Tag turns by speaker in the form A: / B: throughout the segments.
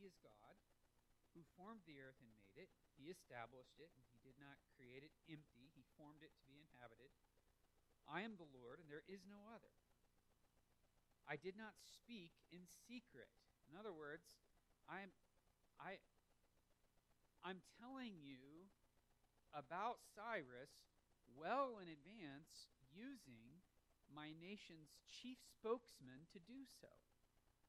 A: He is God who formed the earth and made it. He established it, and He did not create it empty. He formed it to be inhabited. I am the Lord, and there is no other. I did not speak in secret. In other words, I'm, I, I'm telling you about Cyrus well in advance using my nation's chief spokesman to do so.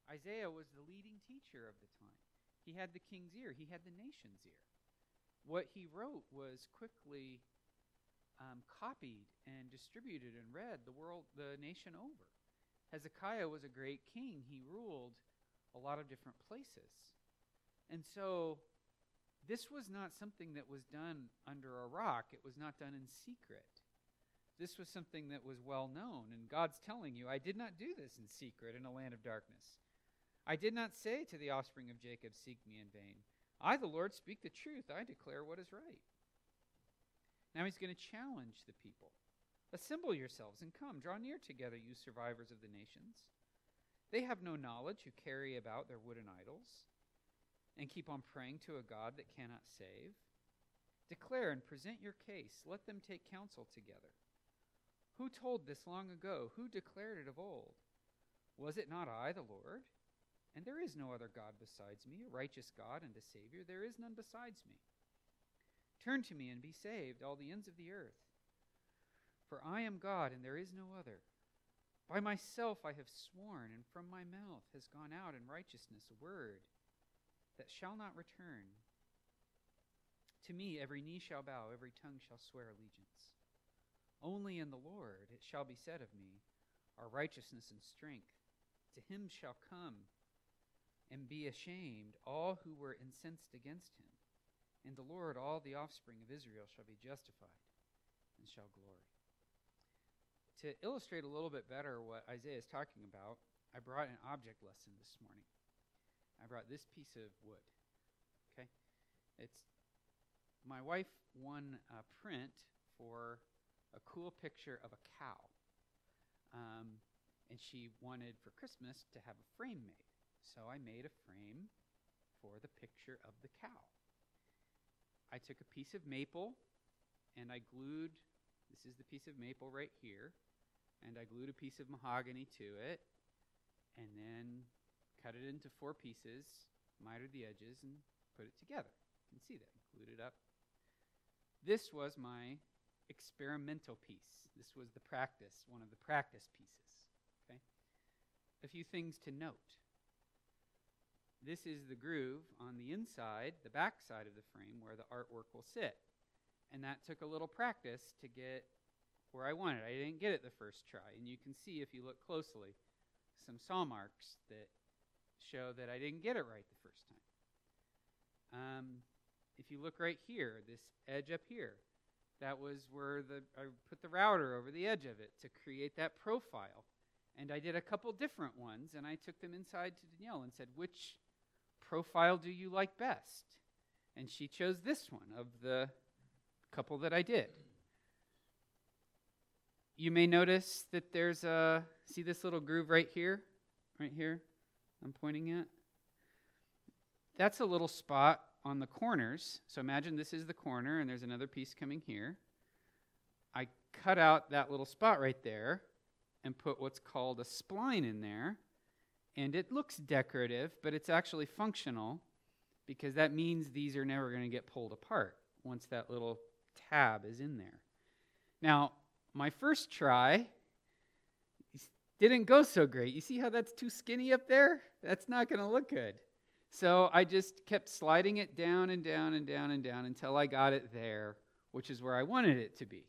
A: Isaiah was the leading teacher of the time. He had the king's ear, he had the nation's ear. What he wrote was quickly um, copied and distributed and read the world, the nation over. Hezekiah was a great king. He ruled a lot of different places. And so this was not something that was done under a rock, it was not done in secret. This was something that was well known. And God's telling you, I did not do this in secret in a land of darkness. I did not say to the offspring of Jacob, Seek me in vain. I, the Lord, speak the truth. I declare what is right. Now he's going to challenge the people. Assemble yourselves and come. Draw near together, you survivors of the nations. They have no knowledge who carry about their wooden idols and keep on praying to a God that cannot save. Declare and present your case. Let them take counsel together. Who told this long ago? Who declared it of old? Was it not I, the Lord? And there is no other God besides me, a righteous God and a Savior. There is none besides me. Turn to me and be saved, all the ends of the earth. For I am God, and there is no other. By myself I have sworn, and from my mouth has gone out in righteousness a word that shall not return. To me every knee shall bow, every tongue shall swear allegiance. Only in the Lord it shall be said of me, Our righteousness and strength. To him shall come and be ashamed all who were incensed against him. In the Lord all the offspring of Israel shall be justified and shall glory. To illustrate a little bit better what Isaiah is talking about, I brought an object lesson this morning. I brought this piece of wood. Okay? It's my wife won a print for a cool picture of a cow. Um, and she wanted for Christmas to have a frame made. So I made a frame for the picture of the cow. I took a piece of maple and I glued, this is the piece of maple right here, and I glued a piece of mahogany to it and then cut it into four pieces, mitered the edges, and put it together. You can see that, glued it up. This was my experimental piece. This was the practice, one of the practice pieces. Okay? A few things to note. This is the groove on the inside, the back side of the frame, where the artwork will sit. And that took a little practice to get where I wanted. I didn't get it the first try. And you can see, if you look closely, some saw marks that show that I didn't get it right the first time. Um, if you look right here, this edge up here, that was where the I put the router over the edge of it to create that profile. And I did a couple different ones, and I took them inside to Danielle and said, which profile do you like best? And she chose this one of the couple that I did. You may notice that there's a, see this little groove right here? Right here, I'm pointing at? That's a little spot on the corners. So imagine this is the corner, and there's another piece coming here. I cut out that little spot right there and put what's called a spline in there and it looks decorative, but it's actually functional because that means these are never going to get pulled apart once that little tab is in there. Now, my first try didn't go so great. You see how that's too skinny up there? That's not going to look good. So I just kept sliding it down and down and down and down until I got it there, which is where I wanted it to be.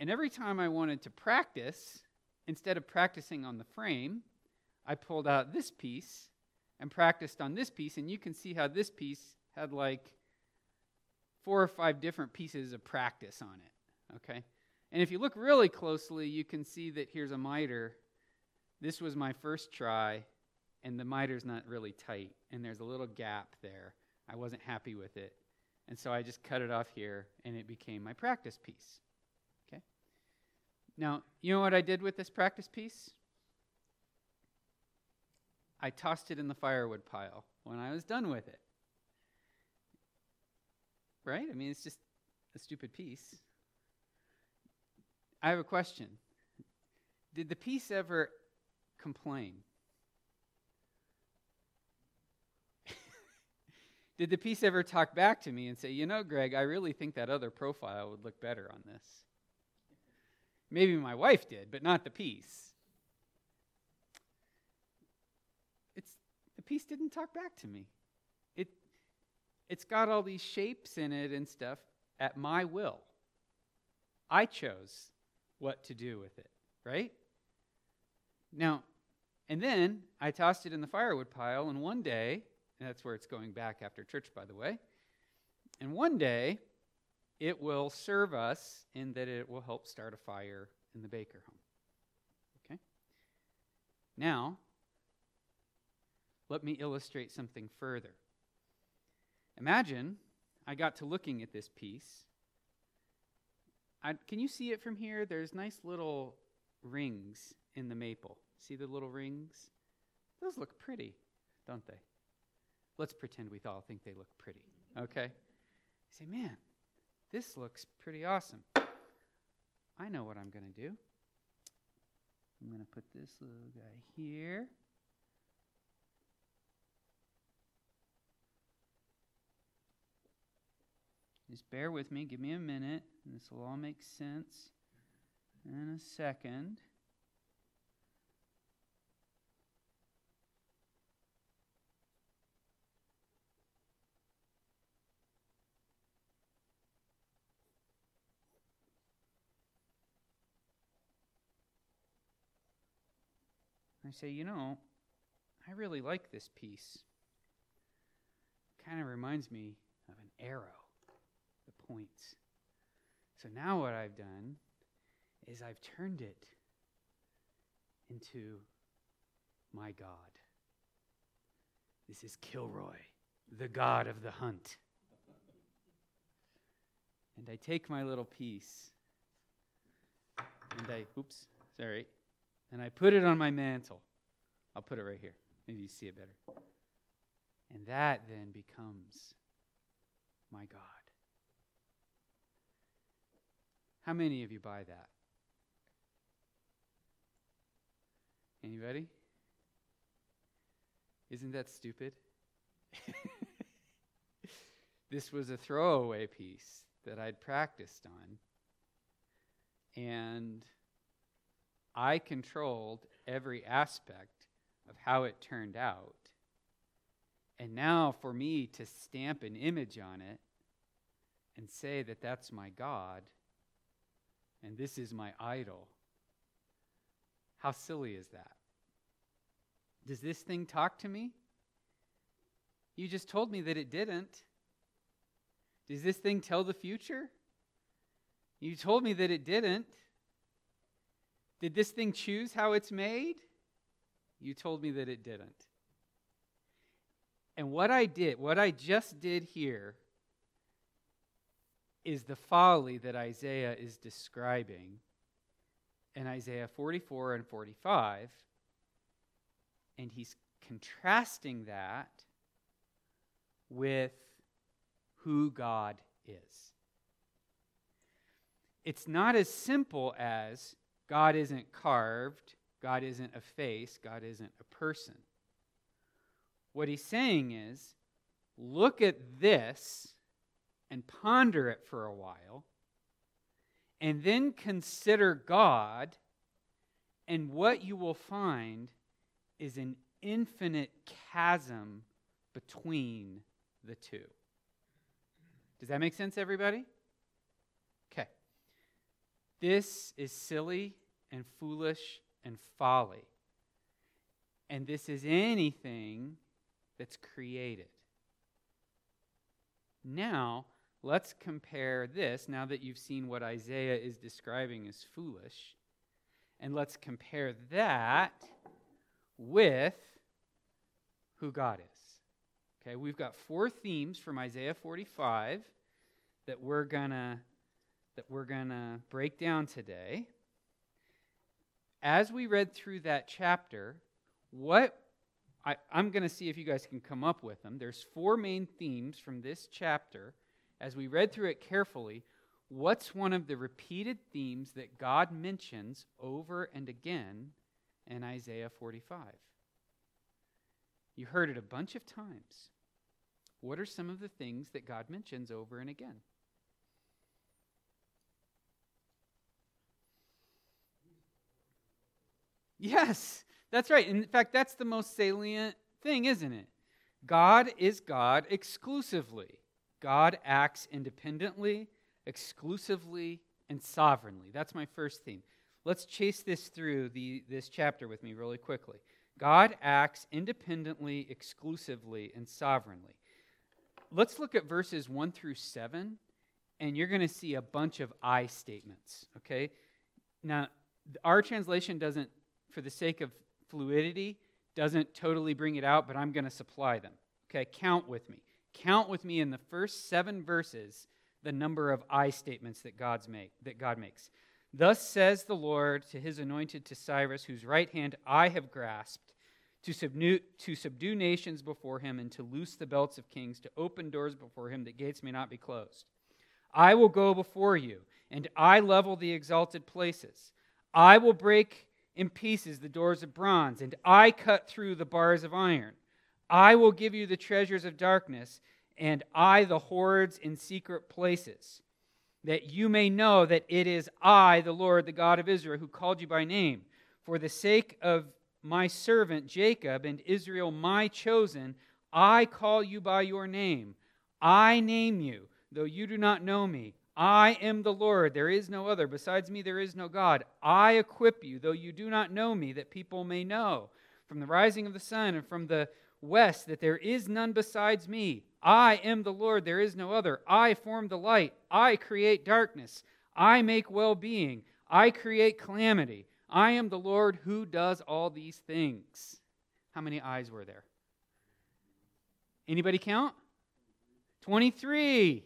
A: And every time I wanted to practice, instead of practicing on the frame, I pulled out this piece and practiced on this piece, and you can see how this piece had like four or five different pieces of practice on it. Okay? And if you look really closely, you can see that here's a miter. This was my first try, and the miter's not really tight, and there's a little gap there. I wasn't happy with it. And so I just cut it off here, and it became my practice piece. Okay? Now, you know what I did with this practice piece? I tossed it in the firewood pile when I was done with it. Right? I mean, it's just a stupid piece. I have a question. Did the piece ever complain? Did the piece ever talk back to me and say, you know, Greg, I really think that other profile would look better on this? Maybe my wife did, but not the piece. It's, the piece didn't talk back to me. It, it's got all these shapes in it and stuff at my will. I chose what to do with it, right? Now, and then I tossed it in the firewood pile, and one day, and that's where it's going back after church, by the way, and one day it will serve us in that it will help start a fire in the Baker home. Okay? Now, let me illustrate something further. Imagine I got to looking at this piece. I, can you see it from here? There's nice little rings in the maple. See the little rings? Those look pretty, don't they? Let's pretend we all think they look pretty, okay? You say, man, this looks pretty awesome. I know what I'm going to do. I'm going to put this little guy here. Just bear with me. Give me a minute. And this will all make sense in a second. I say, you know, I really like this piece. Kind of reminds me of an arrow points. So now what I've done is I've turned it into my God. This is Kilroy, the God of the hunt. And I take my little piece and I, oops, sorry, and I put it on my mantle. I'll put it right here. Maybe you see it better. And that then becomes my God. How many of you buy that? Anybody? Isn't that stupid? this was a throwaway piece that I'd practiced on. And I controlled every aspect of how it turned out. And now, for me to stamp an image on it and say that that's my God and this is my idol. How silly is that? Does this thing talk to me? You just told me that it didn't. Does this thing tell the future? You told me that it didn't. Did this thing choose how it's made? You told me that it didn't. And what I did, what I just did here, is the folly that Isaiah is describing in Isaiah 44 and 45. And he's contrasting that with who God is. It's not as simple as God isn't carved, God isn't a face, God isn't a person. What he's saying is look at this and ponder it for a while, and then consider God, and what you will find is an infinite chasm between the two. Does that make sense, everybody? Okay. This is silly and foolish and folly. And this is anything that's created. Now, let's compare this, now that you've seen what Isaiah is describing as foolish, and let's compare that with who God is. Okay, we've got four themes from Isaiah 45 that we're gonna that we're gonna break down today. As we read through that chapter, what I, I'm going to see if you guys can come up with them. There's four main themes from this chapter. As we read through it carefully, what's one of the repeated themes that God mentions over and again in Isaiah 45? You heard it a bunch of times. What are some of the things that God mentions over and again? Yes, that's right. In fact, that's the most salient thing, isn't it? God is God exclusively. God acts independently, exclusively, and sovereignly. That's my first theme. Let's chase this through the, this chapter with me really quickly. God acts independently, exclusively, and sovereignly. Let's look at verses 1 through 7, and you're going to see a bunch of I statements, okay? Now, our translation doesn't, for the sake of fluidity, doesn't totally bring it out, but I'm going to supply them. Okay, count with me. Count with me in the first seven verses the number of I statements that God's make that God makes. Thus says the Lord to his anointed to Cyrus, whose right hand I have grasped, to subdue, to subdue nations before him, and to loose the belts of kings, to open doors before him, that gates may not be closed. I will go before you, and I level the exalted places. I will break in pieces the doors of bronze, and I cut through the bars of iron. I will give you the treasures of darkness, and I the hoards in secret places that you may know that it is I, the Lord, the God of Israel, who called you by name. For the sake of my servant Jacob and Israel, my chosen, I call you by your name. I name you, though you do not know me. I am the Lord, there is no other. Besides me, there is no God. I equip you, though you do not know me, that people may know from the rising of the sun and from the west that there is none besides me. I am the Lord, there is no other. I form the light. I create darkness. I make well being. I create calamity. I am the Lord who does all these things. How many eyes were there? Anybody count? 23.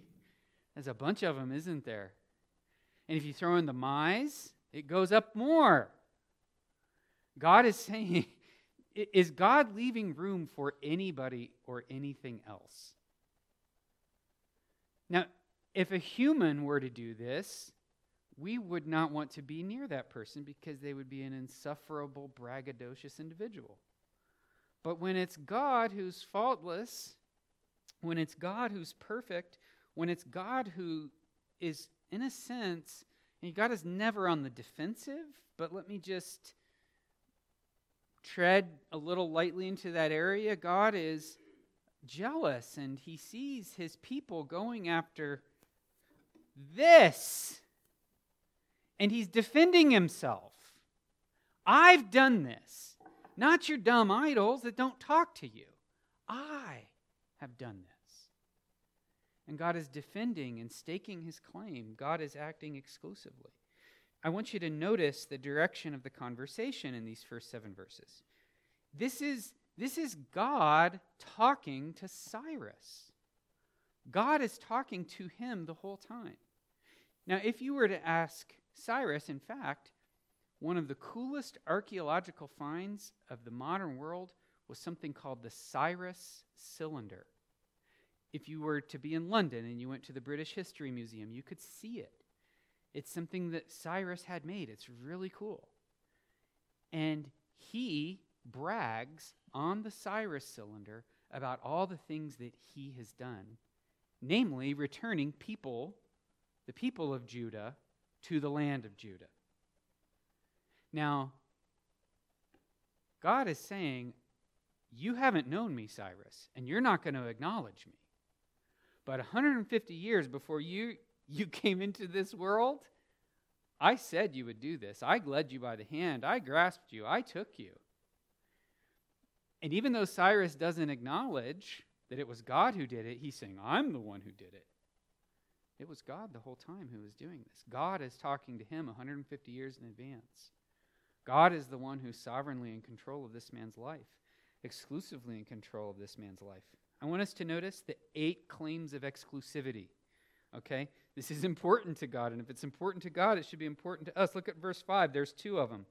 A: There's a bunch of them, isn't there? And if you throw in the my's, it goes up more. God is saying, is God leaving room for anybody or anything else? Now, if a human were to do this, we would not want to be near that person because they would be an insufferable, braggadocious individual. But when it's God who's faultless, when it's God who's perfect, when it's God who is, in a sense, and God is never on the defensive, but let me just tread a little lightly into that area. God is jealous and he sees his people going after this. And he's defending himself. I've done this, not your dumb idols that don't talk to you. I have done this. And God is defending and staking his claim. God is acting exclusively. I want you to notice the direction of the conversation in these first seven verses. This is this is God talking to Cyrus. God is talking to him the whole time. Now, if you were to ask Cyrus, in fact, one of the coolest archaeological finds of the modern world was something called the Cyrus cylinder. If you were to be in London and you went to the British History Museum, you could see it. It's something that Cyrus had made. It's really cool. And he brags on the Cyrus cylinder about all the things that he has done, namely returning people, the people of Judah, to the land of Judah. Now, God is saying, You haven't known me, Cyrus, and you're not going to acknowledge me. But 150 years before you, you came into this world, I said you would do this. I led you by the hand. I grasped you. I took you. And even though Cyrus doesn't acknowledge that it was God who did it, he's saying, I'm the one who did it. It was God the whole time who was doing this. God is talking to him 150 years in advance. God is the one who's sovereignly in control of this man's life, exclusively in control of this man's life. I want us to notice the eight claims of exclusivity. Okay? This is important to God, and if it's important to God, it should be important to us. Look at verse 5. There's two of them.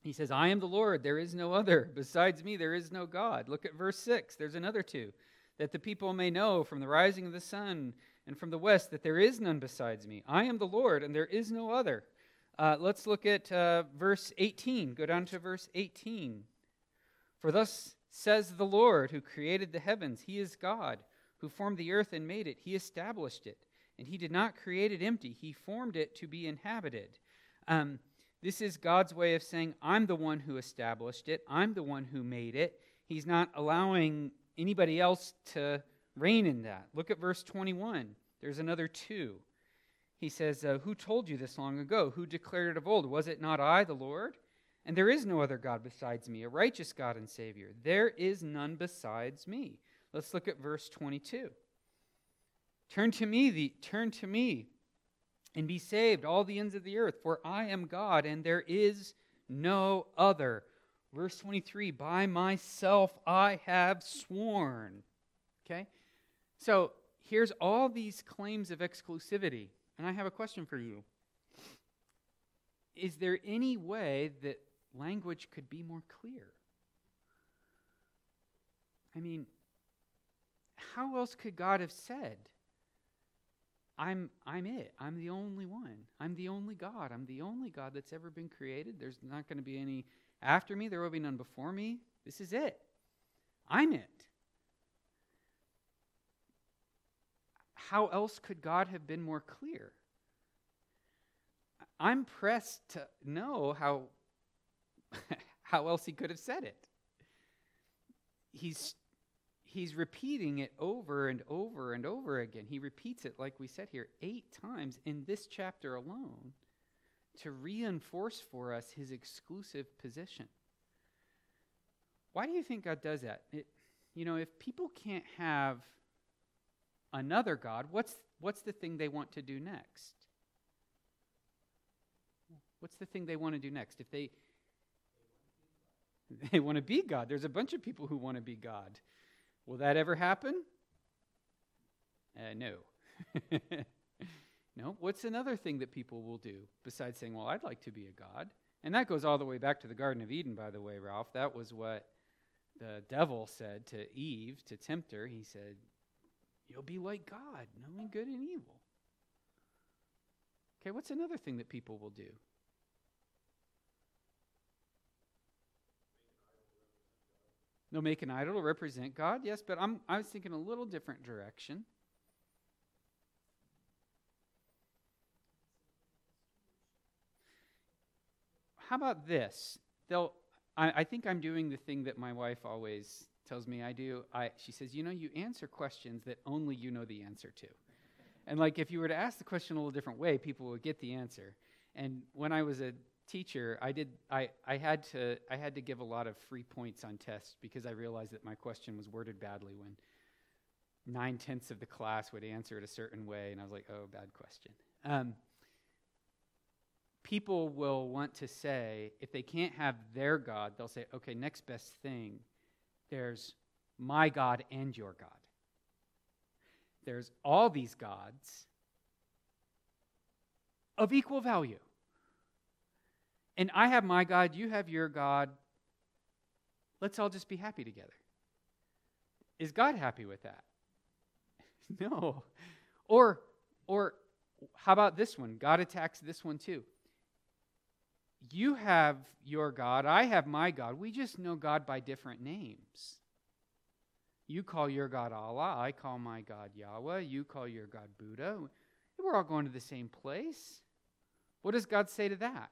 A: He says, I am the Lord, there is no other. Besides me, there is no God. Look at verse 6. There's another two. That the people may know from the rising of the sun and from the west that there is none besides me. I am the Lord, and there is no other. Uh, let's look at uh, verse 18. Go down to verse 18. For thus says the Lord, who created the heavens, He is God, who formed the earth and made it. He established it. And He did not create it empty, He formed it to be inhabited. Um, this is God's way of saying, I'm the one who established it, I'm the one who made it. He's not allowing anybody else to reign in that. Look at verse 21. There's another two. He says, uh, Who told you this long ago? Who declared it of old? Was it not I, the Lord? And there is no other God besides me, a righteous God and Savior. There is none besides me. Let's look at verse 22. Turn to me, the, turn to me, and be saved, all the ends of the earth, for I am God, and there is no other. Verse 23 By myself I have sworn. Okay? So here's all these claims of exclusivity. And I have a question for you. Is there any way that language could be more clear? I mean, how else could God have said, I'm, I'm it. I'm the only one. I'm the only God. I'm the only God that's ever been created. There's not going to be any after me. There will be none before me. This is it. I'm it. How else could God have been more clear? I'm pressed to know how, how else he could have said it. He's he's repeating it over and over and over again. He repeats it, like we said here, eight times in this chapter alone to reinforce for us his exclusive position. Why do you think God does that? It, you know, if people can't have another God, what's, what's the thing they want to do next? What's the thing they want to do next? If they they want to be God, there's a bunch of people who want to be God. Will that ever happen? Uh, no. no. What's another thing that people will do besides saying, well, I'd like to be a God? And that goes all the way back to the Garden of Eden, by the way, Ralph. That was what the devil said to Eve, to tempt her. He said, You'll be like God, knowing good and evil. Okay, what's another thing that people will do? They'll make an idol to represent God, yes, but I'm, I was thinking a little different direction. How about this? They'll, I, I think I'm doing the thing that my wife always tells me I do. I, she says, You know, you answer questions that only you know the answer to. And like if you were to ask the question a little different way, people would get the answer. And when I was a teacher, I did I, I had to I had to give a lot of free points on tests because I realized that my question was worded badly when nine tenths of the class would answer it a certain way, and I was like, oh, bad question. Um, people will want to say, if they can't have their God, they'll say, okay, next best thing, there's my God and your God. There's all these gods of equal value. And I have my God, you have your God. Let's all just be happy together. Is God happy with that? no. Or or how about this one? God attacks this one too. You have your God, I have my God. We just know God by different names. You call your God Allah, I call my God Yahweh, you call your God Buddha. We're all going to the same place. What does God say to that?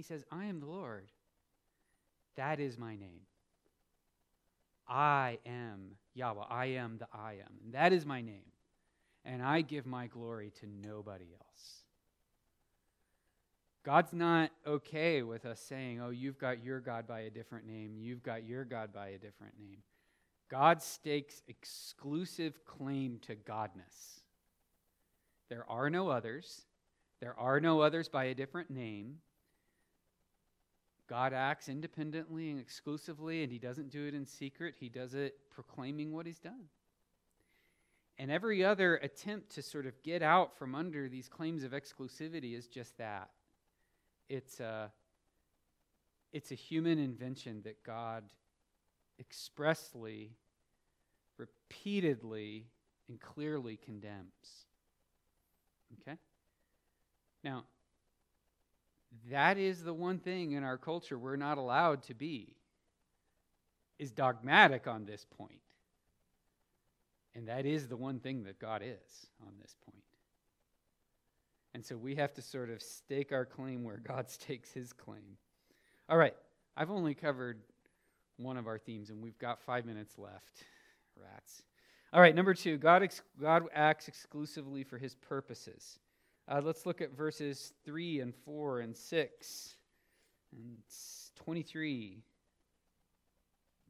A: He says, I am the Lord. That is my name. I am Yahweh. I am the I am. And that is my name. And I give my glory to nobody else. God's not okay with us saying, oh, you've got your God by a different name, you've got your God by a different name. God stakes exclusive claim to Godness. There are no others. There are no others by a different name. God acts independently and exclusively, and he doesn't do it in secret. He does it proclaiming what he's done. And every other attempt to sort of get out from under these claims of exclusivity is just that. It's a, it's a human invention that God expressly, repeatedly, and clearly condemns. Okay? Now, that is the one thing in our culture we're not allowed to be is dogmatic on this point. And that is the one thing that god is on this point. And so we have to sort of stake our claim where god stakes his claim. All right i've only covered one of our themes and we've got five minutes left rats. All right number two god, ex- god acts exclusively for his purposes uh, let's look at verses 3 and 4 and 6 and 23.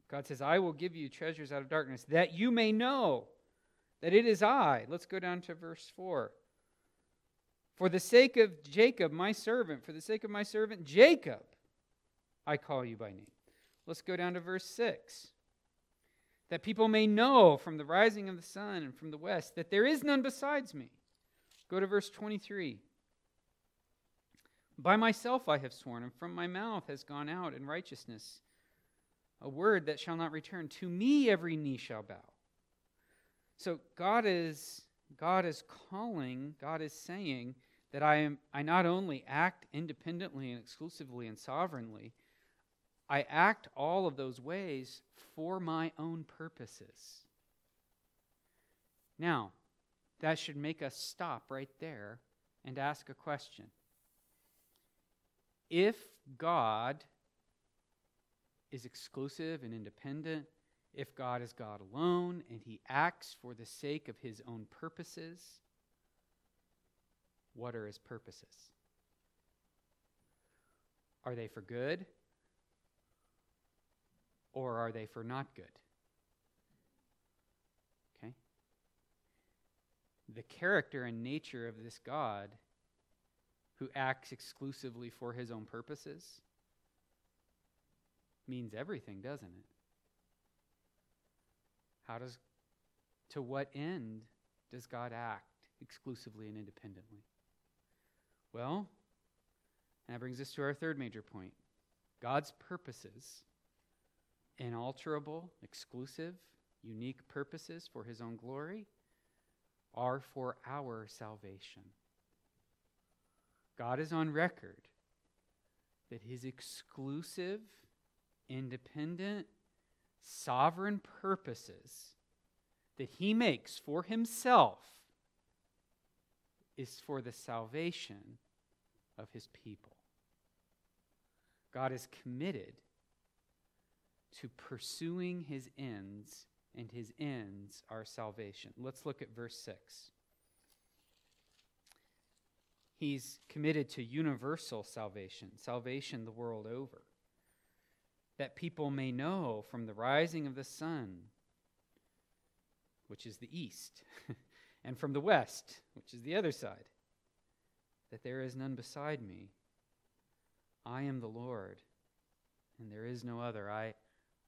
A: God says, I will give you treasures out of darkness that you may know that it is I. Let's go down to verse 4. For the sake of Jacob, my servant, for the sake of my servant Jacob, I call you by name. Let's go down to verse 6. That people may know from the rising of the sun and from the west that there is none besides me. Go to verse 23. By myself I have sworn, and from my mouth has gone out in righteousness a word that shall not return. To me every knee shall bow. So God is God is calling, God is saying that I am I not only act independently and exclusively and sovereignly, I act all of those ways for my own purposes. Now, that should make us stop right there and ask a question. If God is exclusive and independent, if God is God alone and he acts for the sake of his own purposes, what are his purposes? Are they for good or are they for not good? The character and nature of this God who acts exclusively for his own purposes means everything, doesn't it? How does, to what end does God act exclusively and independently? Well, that brings us to our third major point God's purposes, inalterable, exclusive, unique purposes for his own glory are for our salvation. God is on record that his exclusive, independent, sovereign purposes that he makes for himself is for the salvation of his people. God is committed to pursuing his ends and his ends are salvation. Let's look at verse 6. He's committed to universal salvation, salvation the world over, that people may know from the rising of the sun, which is the east, and from the west, which is the other side, that there is none beside me. I am the Lord, and there is no other. I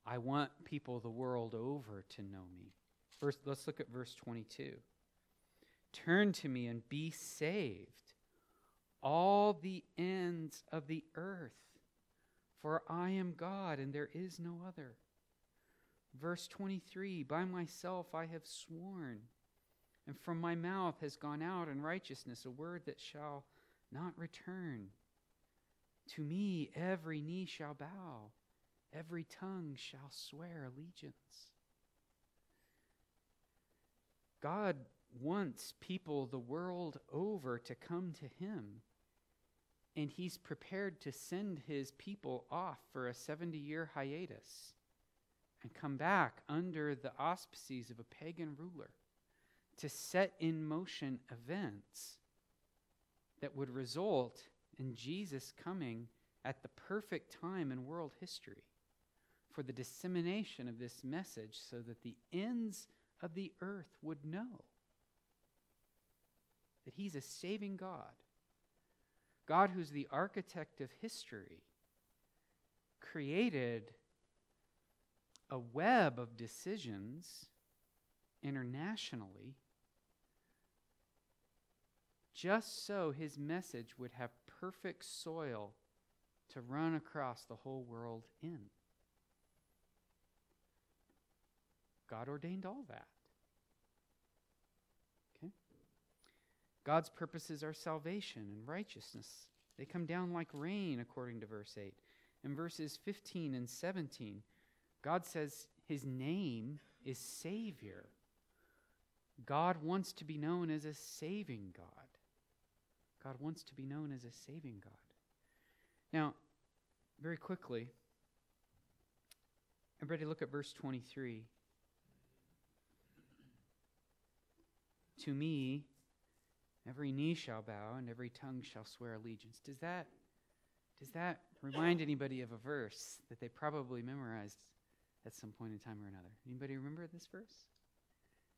A: I want people the world over to know me. First, let's look at verse 22. Turn to me and be saved, all the ends of the earth, for I am God and there is no other. Verse 23 By myself I have sworn, and from my mouth has gone out in righteousness a word that shall not return. To me every knee shall bow every tongue shall swear allegiance. God wants people the world over to come to Him, and He's prepared to send His people off for a 70 year hiatus and come back under the auspices of a pagan ruler to set in motion events that would result in Jesus coming at the perfect time in world history for the dissemination of this message so that the ends of the earth would know that He's a saving God. God, who's the architect of history, created a web of decisions internationally just so his message would have perfect soil to run across the whole world in. God ordained all that. Okay? God's purposes are salvation and righteousness. They come down like rain, according to verse 8. In verses 15 and 17, God says his name is Savior. God wants to be known as a saving God. God wants to be known as a saving God. Now, very quickly, everybody look at verse 23. To me, every knee shall bow and every tongue shall swear allegiance. Does that, does that remind anybody of a verse that they probably memorized at some point in time or another? Anybody remember this verse?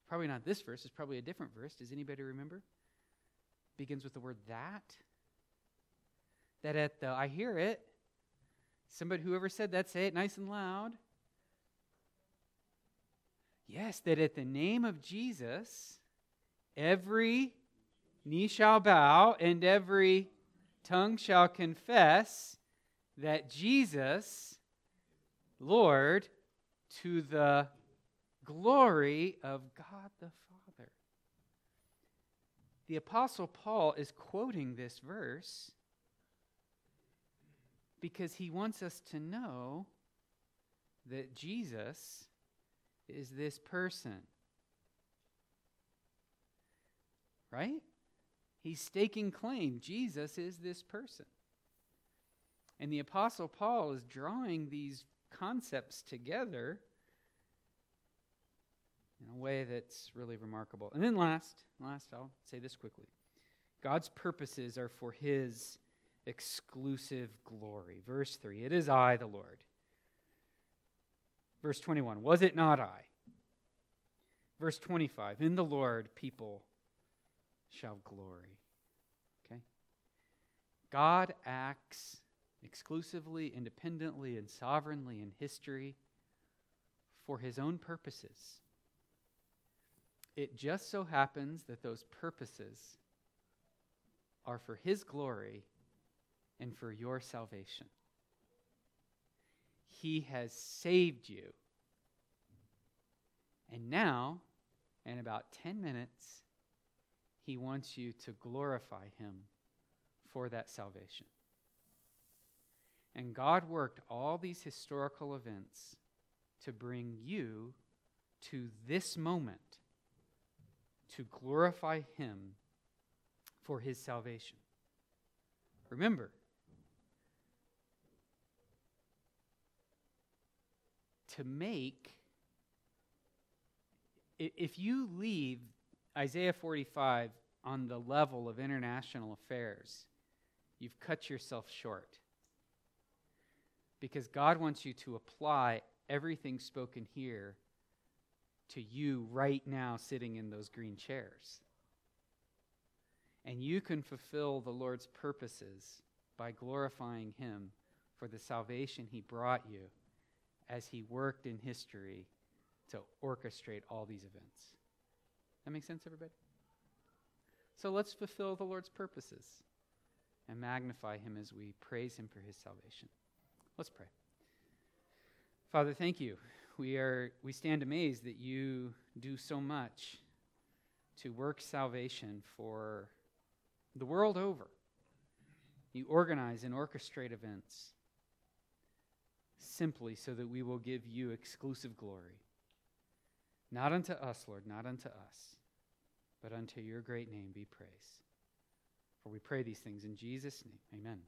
A: Probably not this verse. It's probably a different verse. Does anybody remember? Begins with the word that. That at the, I hear it. Somebody, whoever said that, say it nice and loud. Yes, that at the name of Jesus, every knee shall bow and every tongue shall confess that Jesus, Lord, to the glory of God the Father. The Apostle Paul is quoting this verse because he wants us to know that Jesus is this person. Right? He's staking claim. Jesus is this person. And the Apostle Paul is drawing these concepts together in a way that's really remarkable. And then last, last I'll say this quickly. God's purposes are for his exclusive glory. Verse 3 It is I, the Lord. Verse 21 Was it not I? Verse 25 In the Lord people shall glory. Okay? God acts exclusively, independently, and sovereignly in history for his own purposes. It just so happens that those purposes are for His glory and for your salvation. He has saved you. And now, in about 10 minutes, He wants you to glorify Him for that salvation. And God worked all these historical events to bring you to this moment to glorify Him for His salvation. Remember, to make, if you leave Isaiah 45 on the level of international affairs, you've cut yourself short. Because God wants you to apply everything spoken here to you right now sitting in those green chairs. And you can fulfill the Lord's purposes by glorifying Him for the salvation He brought you as He worked in history to orchestrate all these events. That makes sense, everybody? So let's fulfill the Lord's purposes and magnify Him as we praise Him for His salvation. Let's pray. Father, thank you we, are, we stand amazed that you do so much to work salvation for the world over. You organize and orchestrate events simply so that we will give you exclusive glory. Not unto us, Lord, not unto us, but unto your great name be praise. For we pray these things in Jesus' name. Amen.